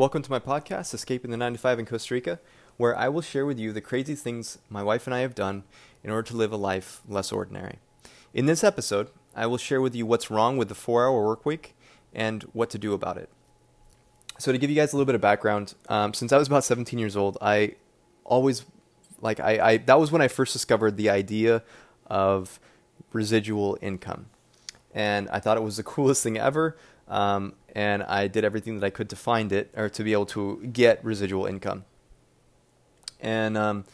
Welcome to my podcast, Escaping the 95 in Costa Rica, where I will share with you the crazy things my wife and I have done in order to live a life less ordinary. In this episode, I will share with you what's wrong with the four hour work week and what to do about it. So, to give you guys a little bit of background, um, since I was about 17 years old, I always, like, I, I, that was when I first discovered the idea of residual income. And I thought it was the coolest thing ever. Um, and I did everything that I could to find it or to be able to get residual income. And um,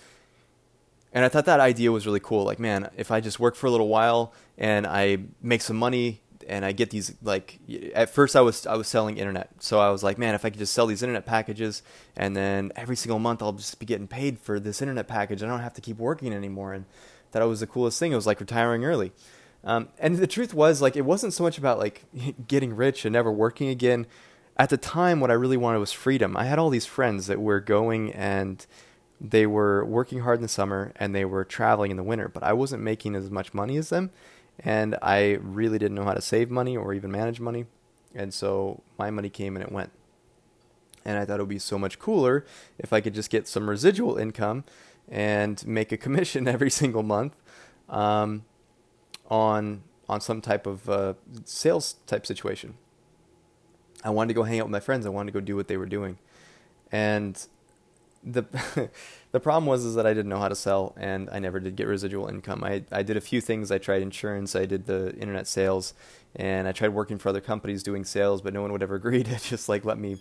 and I thought that idea was really cool. Like, man, if I just work for a little while and I make some money and I get these like at first I was I was selling internet. So I was like, man, if I could just sell these internet packages and then every single month I'll just be getting paid for this internet package. I don't have to keep working anymore. And that was the coolest thing. It was like retiring early. Um, and the truth was, like, it wasn't so much about like getting rich and never working again. At the time, what I really wanted was freedom. I had all these friends that were going and they were working hard in the summer and they were traveling in the winter, but I wasn't making as much money as them. And I really didn't know how to save money or even manage money. And so my money came and it went. And I thought it would be so much cooler if I could just get some residual income and make a commission every single month. Um, on on some type of uh, sales type situation. I wanted to go hang out with my friends. I wanted to go do what they were doing, and the the problem was is that I didn't know how to sell, and I never did get residual income. I I did a few things. I tried insurance. I did the internet sales, and I tried working for other companies doing sales, but no one would ever agree to just like let me, you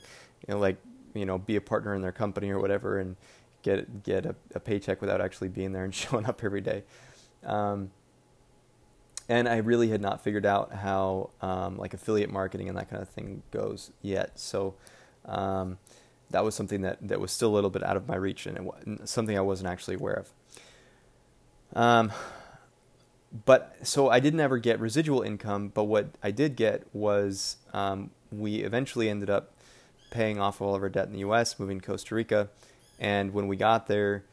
know, like you know, be a partner in their company or whatever, and get get a, a paycheck without actually being there and showing up every day. Um, and I really had not figured out how um, like affiliate marketing and that kind of thing goes yet. So um, that was something that, that was still a little bit out of my reach and it, something I wasn't actually aware of. Um, but so I didn't ever get residual income, but what I did get was um, we eventually ended up paying off all of our debt in the U.S., moving to Costa Rica, and when we got there,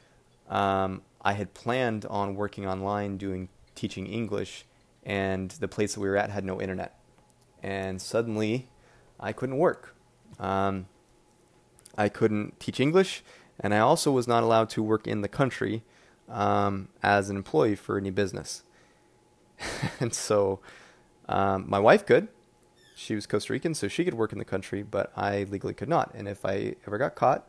um, I had planned on working online doing teaching English and the place that we were at had no internet. And suddenly, I couldn't work. Um, I couldn't teach English, and I also was not allowed to work in the country um, as an employee for any business. and so, um, my wife could. She was Costa Rican, so she could work in the country, but I legally could not. And if I ever got caught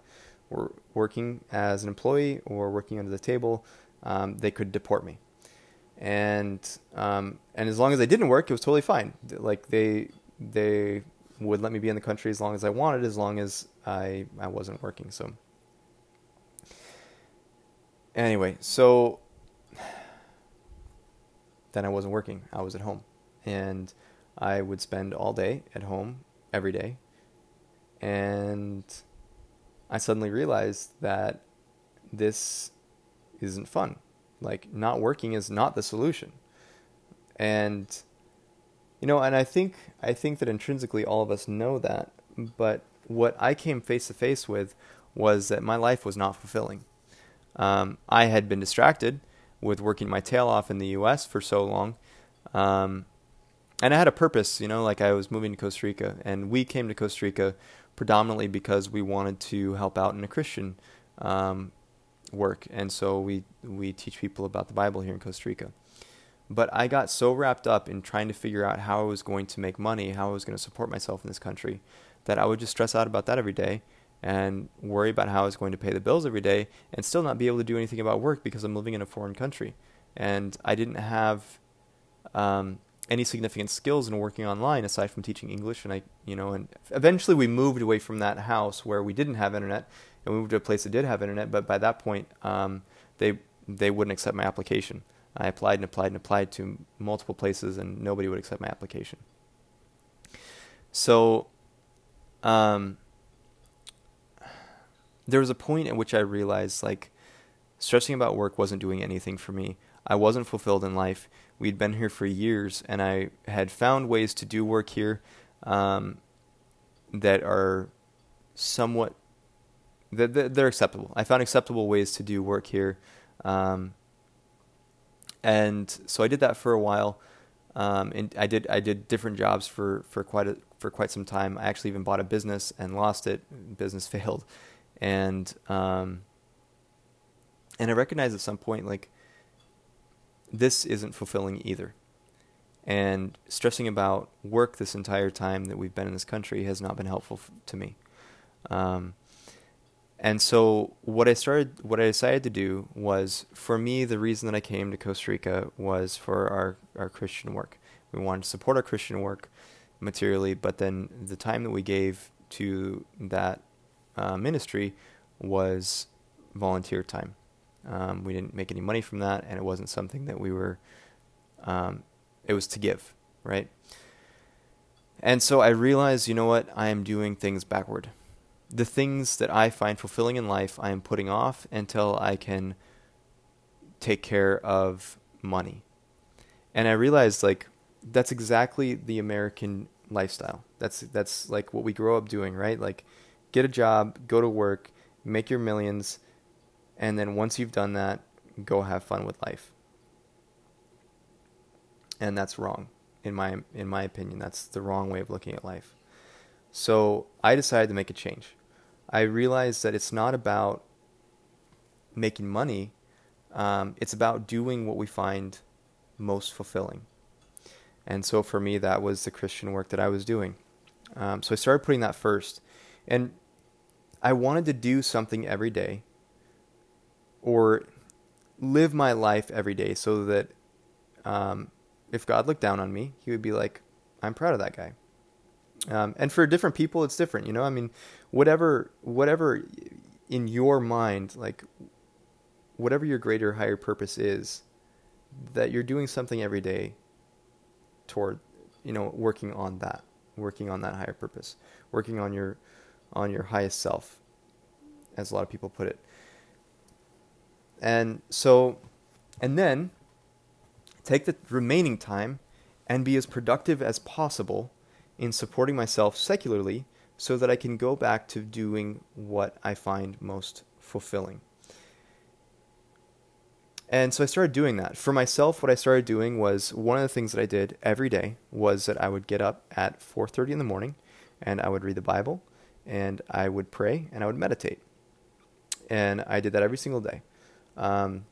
working as an employee or working under the table, um, they could deport me and um, and as long as I didn't work, it was totally fine. Like they they would let me be in the country as long as I wanted, as long as I I wasn't working. So anyway, so then I wasn't working. I was at home, and I would spend all day at home every day, and I suddenly realized that this isn't fun. Like not working is not the solution. And you know, and I think I think that intrinsically all of us know that, but what I came face to face with was that my life was not fulfilling. Um, I had been distracted with working my tail off in the U.S. for so long, um, and I had a purpose. You know, like I was moving to Costa Rica, and we came to Costa Rica predominantly because we wanted to help out in a Christian um, work, and so we we teach people about the Bible here in Costa Rica. But I got so wrapped up in trying to figure out how I was going to make money, how I was going to support myself in this country, that I would just stress out about that every day and worry about how I was going to pay the bills every day and still not be able to do anything about work because I'm living in a foreign country. And I didn't have um, any significant skills in working online aside from teaching English. And I, you know, and eventually we moved away from that house where we didn't have internet and we moved to a place that did have internet. But by that point, um, they they wouldn't accept my application. I applied and applied and applied to multiple places, and nobody would accept my application. So, um, there was a point at which I realized like stressing about work wasn't doing anything for me. I wasn't fulfilled in life. We'd been here for years, and I had found ways to do work here um, that are somewhat they're acceptable. I found acceptable ways to do work here, um, and so I did that for a while. Um, and I did I did different jobs for for quite a, for quite some time. I actually even bought a business and lost it. Business failed, and um, and I recognized at some point like this isn't fulfilling either. And stressing about work this entire time that we've been in this country has not been helpful f- to me. Um, and so what I started, what I decided to do was, for me, the reason that I came to Costa Rica was for our, our Christian work. We wanted to support our Christian work materially, but then the time that we gave to that uh, ministry was volunteer time. Um, we didn't make any money from that, and it wasn't something that we were. Um, it was to give, right? And so I realized, you know what? I am doing things backward. The things that I find fulfilling in life, I am putting off until I can take care of money. And I realized, like, that's exactly the American lifestyle. That's that's like what we grow up doing, right? Like, get a job, go to work, make your millions, and then once you've done that, go have fun with life. And that's wrong in my in my opinion. That's the wrong way of looking at life. So, I decided to make a change. I realized that it's not about making money. Um, it's about doing what we find most fulfilling. And so for me, that was the Christian work that I was doing. Um, so I started putting that first. And I wanted to do something every day or live my life every day so that um, if God looked down on me, he would be like, I'm proud of that guy. Um, and for different people, it's different, you know. I mean, whatever, whatever in your mind, like whatever your greater higher purpose is, that you're doing something every day toward, you know, working on that, working on that higher purpose, working on your, on your highest self, as a lot of people put it. And so, and then take the remaining time and be as productive as possible in supporting myself secularly so that I can go back to doing what I find most fulfilling. And so I started doing that. For myself, what I started doing was one of the things that I did every day was that I would get up at 4:30 in the morning and I would read the Bible and I would pray and I would meditate. And I did that every single day um,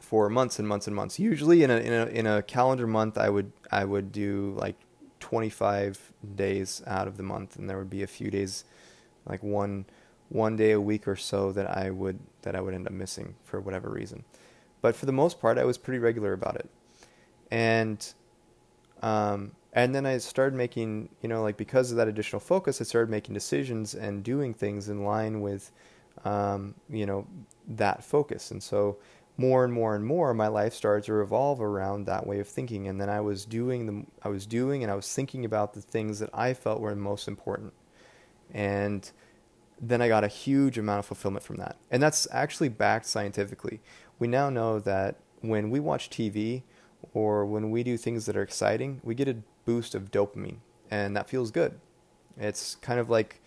for months and months and months. Usually in a, in a in a calendar month, I would I would do like 25 days out of the month, and there would be a few days, like one one day a week or so that I would that I would end up missing for whatever reason. But for the most part, I was pretty regular about it, and um, and then I started making you know like because of that additional focus, I started making decisions and doing things in line with um, you know, that focus. And so more and more and more, my life started to revolve around that way of thinking. And then I was doing the, I was doing and I was thinking about the things that I felt were most important. And then I got a huge amount of fulfillment from that. And that's actually backed scientifically. We now know that when we watch TV or when we do things that are exciting, we get a boost of dopamine, and that feels good. It's kind of like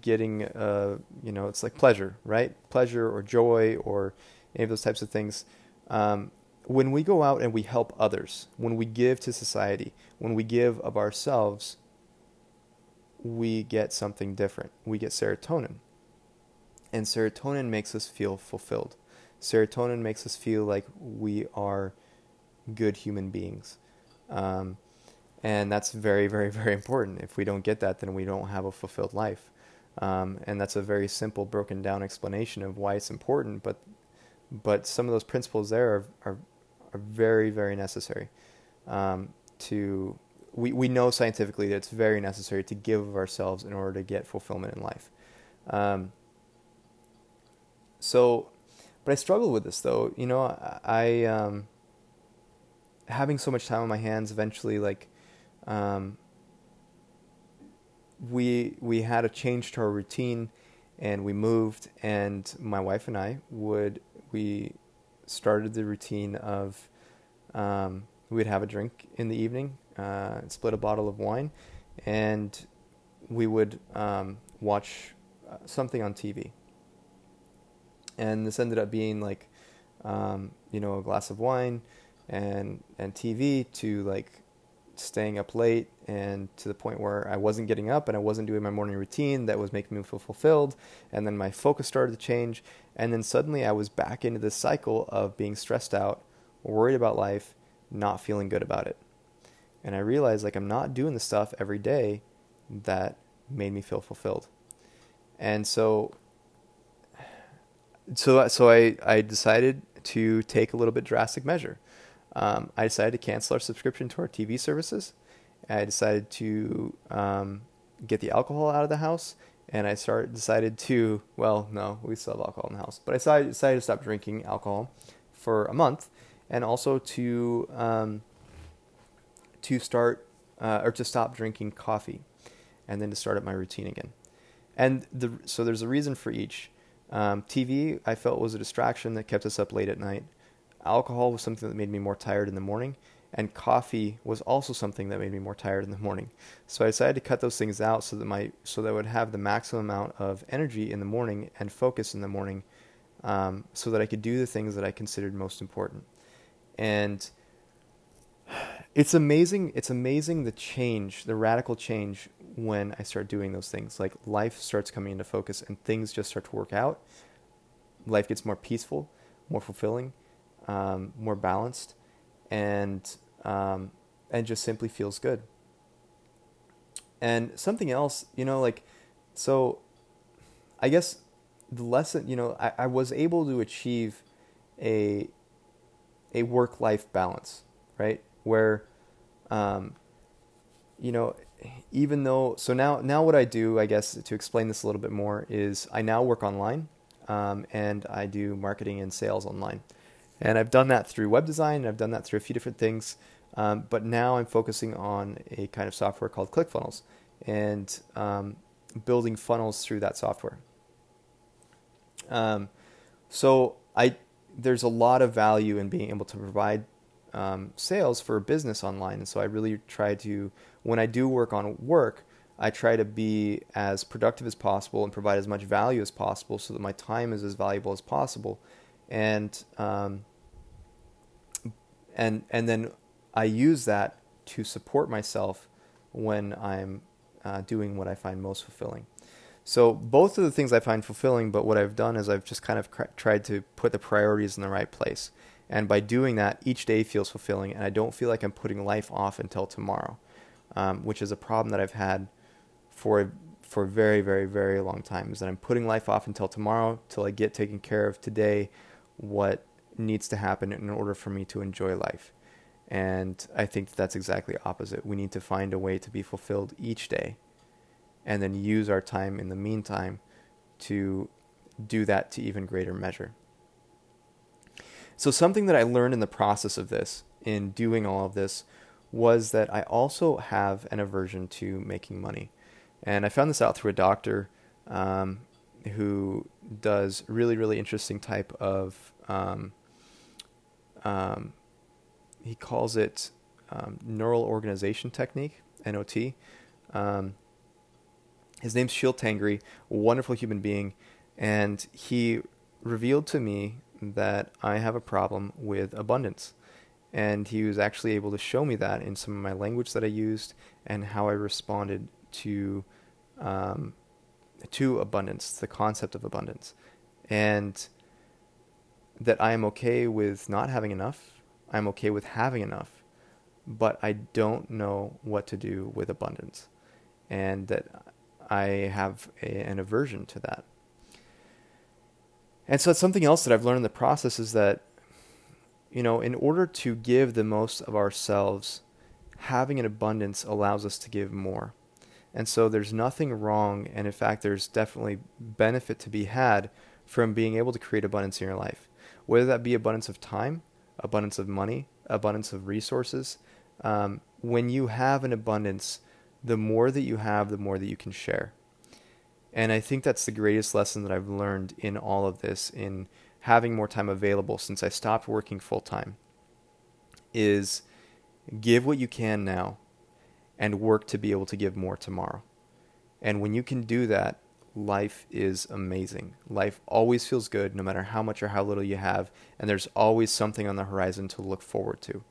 getting, uh, you know, it's like pleasure, right? Pleasure or joy or any of those types of things. Um, when we go out and we help others, when we give to society, when we give of ourselves, we get something different. We get serotonin. And serotonin makes us feel fulfilled. Serotonin makes us feel like we are good human beings. Um, and that's very, very, very important. If we don't get that, then we don't have a fulfilled life. Um, and that's a very simple, broken down explanation of why it's important. But but some of those principles there are are, are very very necessary um, to. We, we know scientifically that it's very necessary to give of ourselves in order to get fulfillment in life. Um, so, but I struggle with this though. You know, I, I um, having so much time on my hands eventually like um, we we had a change to our routine and we moved and my wife and I would we started the routine of um, we'd have a drink in the evening uh, split a bottle of wine and we would um, watch uh, something on TV and this ended up being like um, you know a glass of wine and and TV to like staying up late and to the point where I wasn't getting up and I wasn't doing my morning routine that was making me feel fulfilled and then my focus started to change and then suddenly I was back into this cycle of being stressed out, worried about life, not feeling good about it. And I realized like I'm not doing the stuff every day that made me feel fulfilled. And so so so I I decided to take a little bit drastic measure. Um, I decided to cancel our subscription to our TV services. I decided to um, get the alcohol out of the house, and I started decided to well, no, we still have alcohol in the house, but I decided, decided to stop drinking alcohol for a month, and also to um, to start uh, or to stop drinking coffee, and then to start up my routine again. And the so there's a reason for each. Um, TV I felt was a distraction that kept us up late at night. Alcohol was something that made me more tired in the morning, and coffee was also something that made me more tired in the morning. So I decided to cut those things out so that my so that I would have the maximum amount of energy in the morning and focus in the morning, um, so that I could do the things that I considered most important. And it's amazing. It's amazing the change, the radical change when I start doing those things. Like life starts coming into focus and things just start to work out. Life gets more peaceful, more fulfilling, um, more balanced, and um, and just simply feels good. And something else, you know, like so, I guess the lesson, you know, I, I was able to achieve a a work life balance, right? Where, um, you know, even though so now now what I do, I guess to explain this a little bit more is I now work online um, and I do marketing and sales online, and I've done that through web design. And I've done that through a few different things, um, but now I'm focusing on a kind of software called ClickFunnels and um, building funnels through that software. Um, so I there's a lot of value in being able to provide um, sales for a business online. And so I really try to, when I do work on work, I try to be as productive as possible and provide as much value as possible so that my time is as valuable as possible. And, um, and, and then I use that to support myself when I'm uh, doing what I find most fulfilling. So both of the things I find fulfilling, but what I've done is I've just kind of cr- tried to put the priorities in the right place. And by doing that, each day feels fulfilling, and I don't feel like I'm putting life off until tomorrow, um, which is a problem that I've had for for a very, very, very long time. Is that I'm putting life off until tomorrow, till I get taken care of today, what needs to happen in order for me to enjoy life. And I think that that's exactly opposite. We need to find a way to be fulfilled each day, and then use our time in the meantime to do that to even greater measure. So, something that I learned in the process of this, in doing all of this, was that I also have an aversion to making money. And I found this out through a doctor um, who does really, really interesting type of, um, um, he calls it um, neural organization technique, NOT. Um, his name's Sheel Tangri, wonderful human being, and he revealed to me that I have a problem with abundance. And he was actually able to show me that in some of my language that I used and how I responded to um, to abundance, the concept of abundance, and that I am okay with not having enough. I'm okay with having enough, but I don't know what to do with abundance, and that I have a, an aversion to that. And so it's something else that I've learned in the process is that, you know, in order to give the most of ourselves, having an abundance allows us to give more. And so there's nothing wrong, and in fact, there's definitely benefit to be had from being able to create abundance in your life. Whether that be abundance of time, abundance of money, abundance of resources. Um, when you have an abundance, the more that you have, the more that you can share. And I think that's the greatest lesson that I've learned in all of this, in having more time available since I stopped working full time, is give what you can now and work to be able to give more tomorrow. And when you can do that, life is amazing. Life always feels good no matter how much or how little you have, and there's always something on the horizon to look forward to.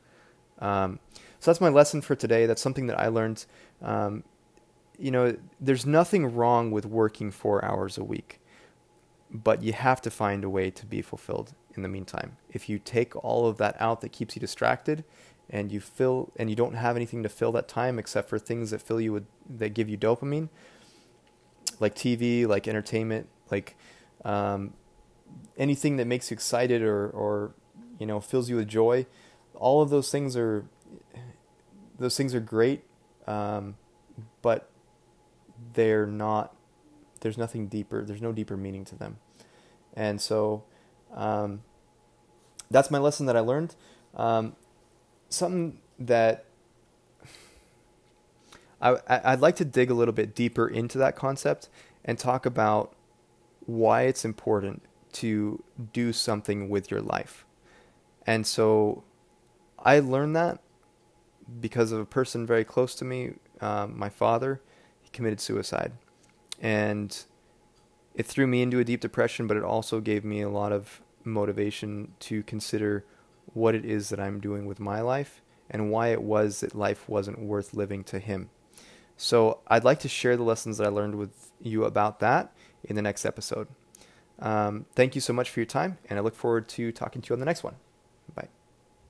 Um, so that's my lesson for today. That's something that I learned. Um, you know, there's nothing wrong with working four hours a week, but you have to find a way to be fulfilled in the meantime. If you take all of that out that keeps you distracted, and you fill and you don't have anything to fill that time except for things that fill you with that give you dopamine, like TV, like entertainment, like um, anything that makes you excited or or you know fills you with joy. All of those things are those things are great, um, but they're not. There's nothing deeper. There's no deeper meaning to them, and so um, that's my lesson that I learned. Um, something that I, I'd like to dig a little bit deeper into that concept and talk about why it's important to do something with your life. And so I learned that because of a person very close to me, um, my father. He committed suicide. And it threw me into a deep depression, but it also gave me a lot of motivation to consider what it is that I'm doing with my life and why it was that life wasn't worth living to him. So I'd like to share the lessons that I learned with you about that in the next episode. Um, thank you so much for your time, and I look forward to talking to you on the next one. Bye.